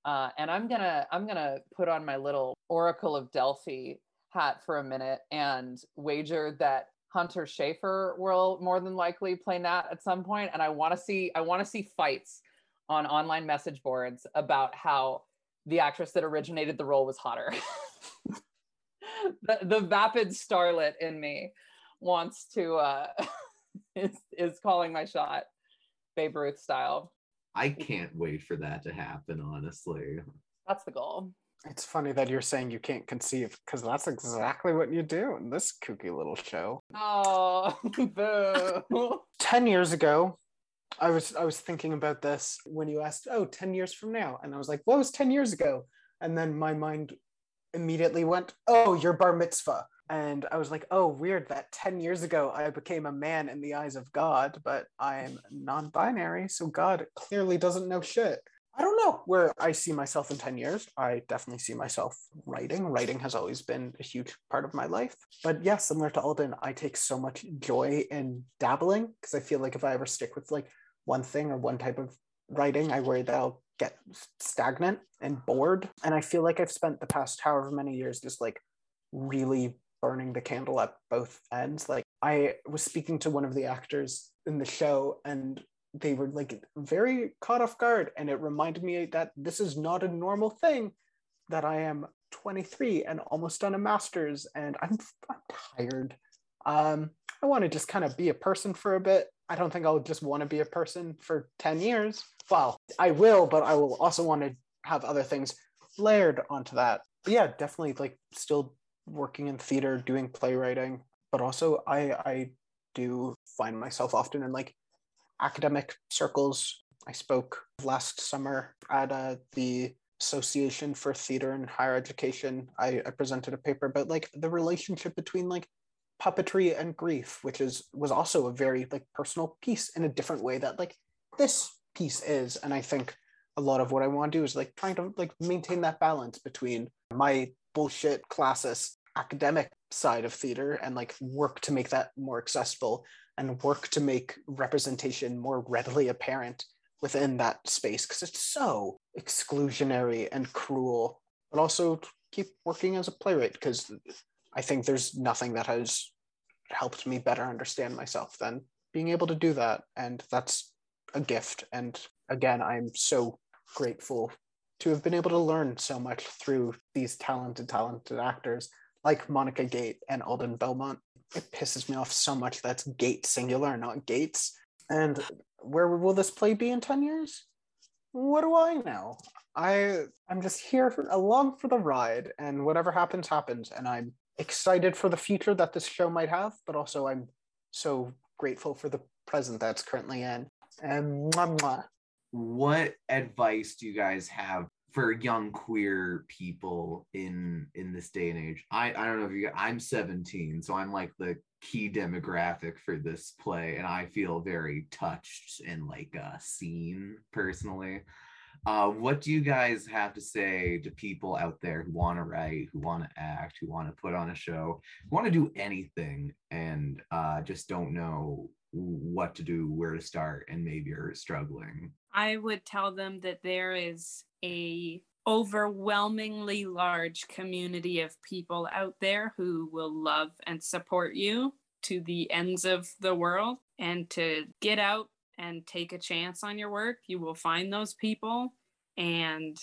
Speaker 5: Uh, and I'm gonna I'm gonna put on my little Oracle of Delphi hat for a minute and wager that Hunter Schafer will more than likely play Nat at some point. And I want to see I want to see fights on online message boards about how the actress that originated the role was hotter. the, the vapid starlet in me wants to uh is is calling my shot Babe Ruth style.
Speaker 3: I can't wait for that to happen, honestly.
Speaker 5: That's the goal.
Speaker 4: It's funny that you're saying you can't conceive because that's exactly what you do in this kooky little show.
Speaker 5: Oh, boo.
Speaker 4: 10 years ago, I was I was thinking about this when you asked, "Oh, 10 years from now." And I was like, "What was 10 years ago?" And then my mind immediately went, Oh, your bar mitzvah. And I was like, Oh, weird that 10 years ago I became a man in the eyes of God, but I'm non binary. So God clearly doesn't know shit. I don't know where I see myself in 10 years. I definitely see myself writing. Writing has always been a huge part of my life. But yeah, similar to Alden, I take so much joy in dabbling because I feel like if I ever stick with like one thing or one type of writing, I worry that I'll get stagnant and bored. And I feel like I've spent the past however many years just like really burning the candle at both ends. Like I was speaking to one of the actors in the show and they were like very caught off guard. And it reminded me that this is not a normal thing that I am 23 and almost done a master's and I'm, I'm tired. Um, I want to just kind of be a person for a bit. I don't think I'll just want to be a person for 10 years well, I will, but I will also want to have other things layered onto that. But yeah, definitely like still working in theater, doing playwriting, but also I I do find myself often in like academic circles. I spoke last summer at uh, the Association for Theater and Higher Education. I, I presented a paper about like the relationship between like puppetry and grief, which is was also a very like personal piece in a different way that like this piece is. And I think a lot of what I want to do is like trying to like maintain that balance between my bullshit classist academic side of theater and like work to make that more accessible and work to make representation more readily apparent within that space because it's so exclusionary and cruel but also keep working as a playwright because i think there's nothing that has helped me better understand myself than being able to do that. And that's a gift. And again i'm so grateful to have been able to learn so much through these talented talented actors like monica gate and alden belmont. It pisses me off so much that's gate singular not gates. And where will this play be in 10 years? What do i know? I i'm just here for, along for the ride and whatever happens happens and i'm excited for the future that this show might have but also i'm so grateful for the present that's currently in. And mwah, mwah.
Speaker 3: what advice do you guys have for young queer people in in this day and age? I i don't know if you i'm 17 so i'm like the key demographic for this play and i feel very touched and like uh seen personally uh what do you guys have to say to people out there who want to write who want to act who want to put on a show want to do anything and uh just don't know what to do where to start and maybe are struggling?
Speaker 6: I would tell them that there is a overwhelmingly large community of people out there who will love and support you to the ends of the world and to get out and take a chance on your work you will find those people and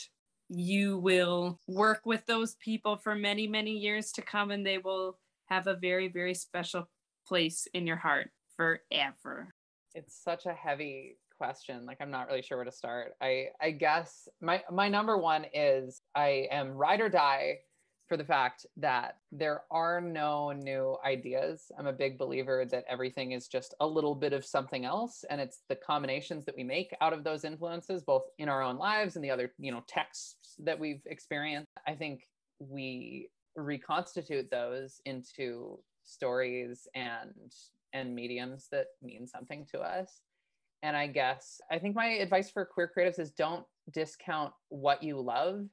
Speaker 6: you will work with those people for many many years to come and they will have a very very special place in your heart forever.
Speaker 5: It's such a heavy question. Like i'm not really sure where to start. I i guess my my number one is i am ride or die for the fact that there are no new ideas. I'm a big believer that everything is just a little bit of something else and it's the combinations that we make out of those influences both in our own lives and the other you know texts that we've experienced. I think we reconstitute those into stories and and mediums that mean something to us. And I guess I think my advice for queer creatives is don't discount what you love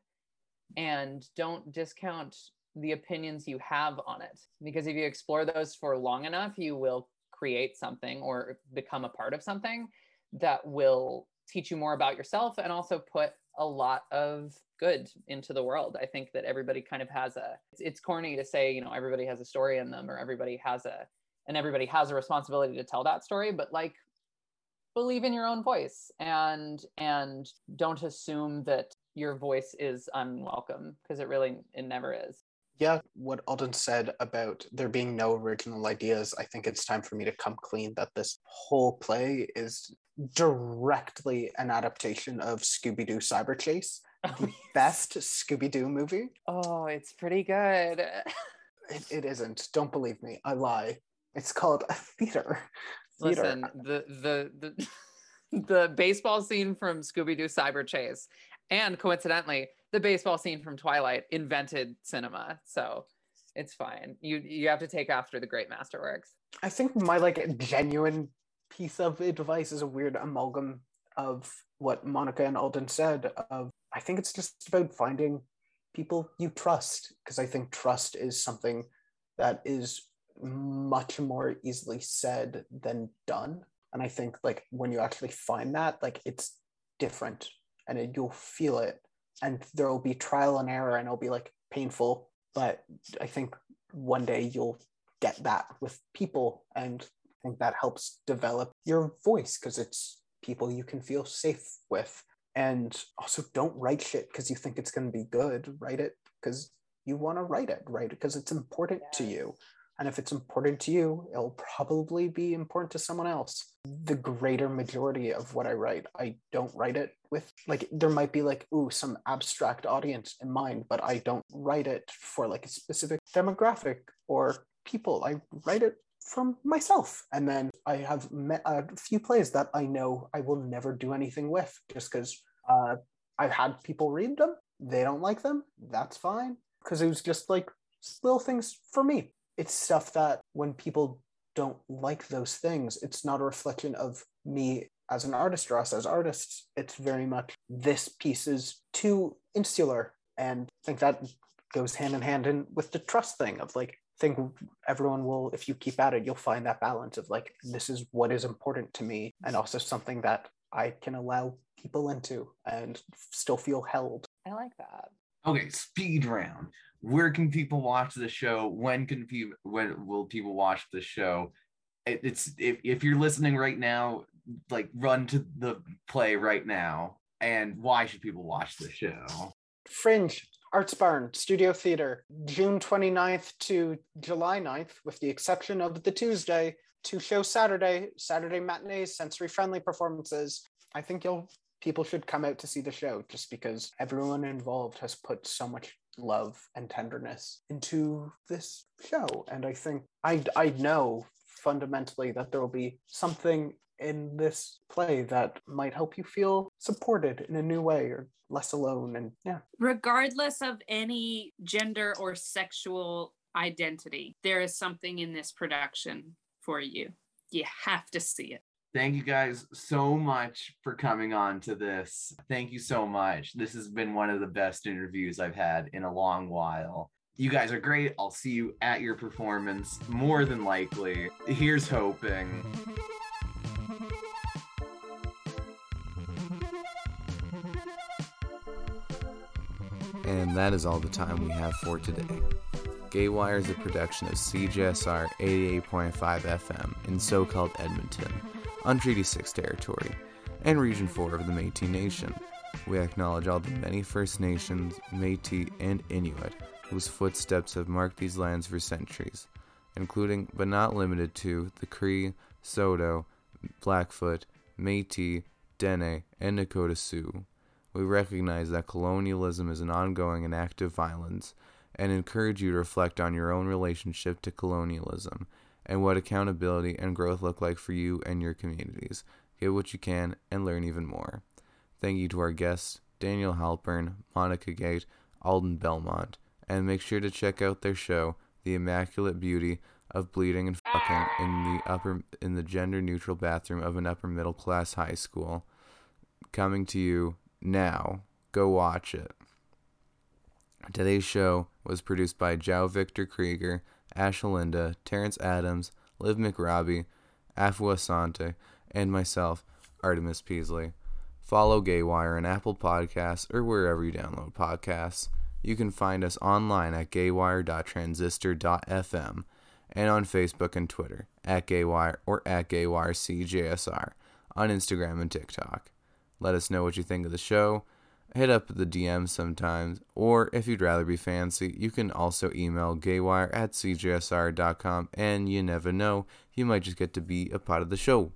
Speaker 5: and don't discount the opinions you have on it. Because if you explore those for long enough, you will create something or become a part of something that will teach you more about yourself and also put a lot of good into the world. I think that everybody kind of has a it's, it's corny to say, you know, everybody has a story in them or everybody has a and everybody has a responsibility to tell that story, but like believe in your own voice and and don't assume that your voice is unwelcome because it really it never is.
Speaker 4: Yeah what alden said about there being no original ideas i think it's time for me to come clean that this whole play is directly an adaptation of scooby-doo cyber chase the best scooby-doo movie.
Speaker 5: Oh it's pretty good.
Speaker 4: It, it isn't. Don't believe me. I lie. It's called a theater. Theater.
Speaker 5: Listen, the the the the baseball scene from Scooby Doo Cyber Chase, and coincidentally, the baseball scene from Twilight invented cinema. So it's fine. You you have to take after the great masterworks.
Speaker 4: I think my like genuine piece of advice is a weird amalgam of what Monica and Alden said. Of I think it's just about finding people you trust because I think trust is something that is much more easily said than done and i think like when you actually find that like it's different and it, you'll feel it. And there will be trial and error and it'll be like painful. But i think one day you'll get that with people and i think that helps develop your voice because it's people you can feel safe with. And also don't write shit because you think it's going to be good. Write it because you want to write it right because it's important to you and if it's important to you, it'll probably be important to someone else. The greater majority of what I write, I don't write it with like there might be like ooh some abstract audience in mind, but I don't write it for like a specific demographic or people. I write it from myself. And then I have met a few plays that I know I will never do anything with just because uh, I've had people read them. They don't like them. That's fine. Because it was just like little things for me it's stuff that when people don't like those things, it's not a reflection of me as an artist or us as artists, it's very much this piece is too insular. And I think that goes hand in hand in with the trust thing of like, I think everyone will, if you keep at it, you'll find that balance of like, this is what is important to me, and also something that I can allow people into and still feel held.
Speaker 5: I like that.
Speaker 3: Okay, speed round. Where can people watch the show? When can people when will people watch the show? It, it's if, if you're listening right now, like run to the play right now. And why should people watch the show?
Speaker 4: Fringe, Arts Barn, Studio Theater, June 29th to July 9th, with the exception of the Tuesday, two show Saturday, Saturday matinees, sensory friendly performances. I think you'll people should come out to see the show just because everyone involved has put so much love and tenderness into this show. And I think I I know fundamentally that there will be something in this play that might help you feel supported in a new way or less alone. And yeah.
Speaker 6: Regardless of any gender or sexual identity there is something in this production for you. You have to see it
Speaker 3: Thank you guys so much for coming on to this. Thank you so much. This has been one of the best interviews I've had in a long while. You guys are great. I'll see you at your performance, more than likely. Here's hoping.
Speaker 2: And that is all the time we have for today. Gaywire is a production of CJSR 88.5 FM in so called Edmonton, on Treaty 6 territory, and Region 4 of the Metis Nation. We acknowledge all the many First Nations, Metis, and Inuit whose footsteps have marked these lands for centuries, including but not limited to the Cree, Saulteaux, Blackfoot, Metis, Dene, and Nakota Sioux. We recognize that colonialism is an ongoing and active violence and encourage you to reflect on your own relationship to colonialism and what accountability and growth look like for you and your communities. Get what you can and learn even more. Thank you to our guests, Daniel Halpern, Monica Gate, Alden Belmont, and make sure to check out their show, The Immaculate Beauty of Bleeding and Fucking in the upper in the gender neutral bathroom of an upper middle class high school. Coming to you now. Go watch it. Today's show was produced by Joe Victor Krieger, Ash Linda, Terrence Adams, Liv McRobbie, Afua Sante, and myself, Artemis Peasley. Follow Gaywire on Apple Podcasts or wherever you download podcasts. You can find us online at gaywire.transistor.fm and on Facebook and Twitter at Gaywire or at GaywireCJSR on Instagram and TikTok. Let us know what you think of the show. Hit up the DMs sometimes, or if you'd rather be fancy, you can also email gaywire at cjsr.com, and you never know, you might just get to be a part of the show.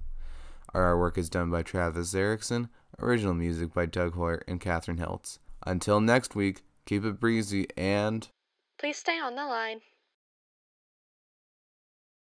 Speaker 2: Our artwork is done by Travis Erickson, original music by Doug Hoyer and Catherine Hiltz. Until next week, keep it breezy and.
Speaker 1: Please stay on the line.